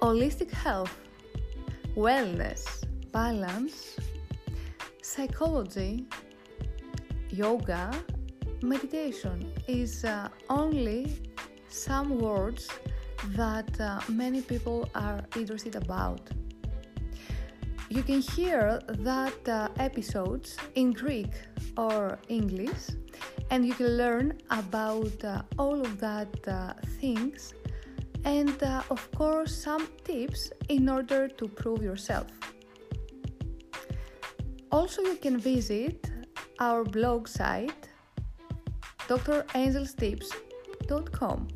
holistic health, wellness, balance, psychology, yoga, meditation is uh, only some words that uh, many people are interested about. You can hear that uh, episodes in Greek or English, and you can learn about uh, all of that uh, things, and uh, of course some tips in order to prove yourself. Also, you can visit our blog site drangelstips.com.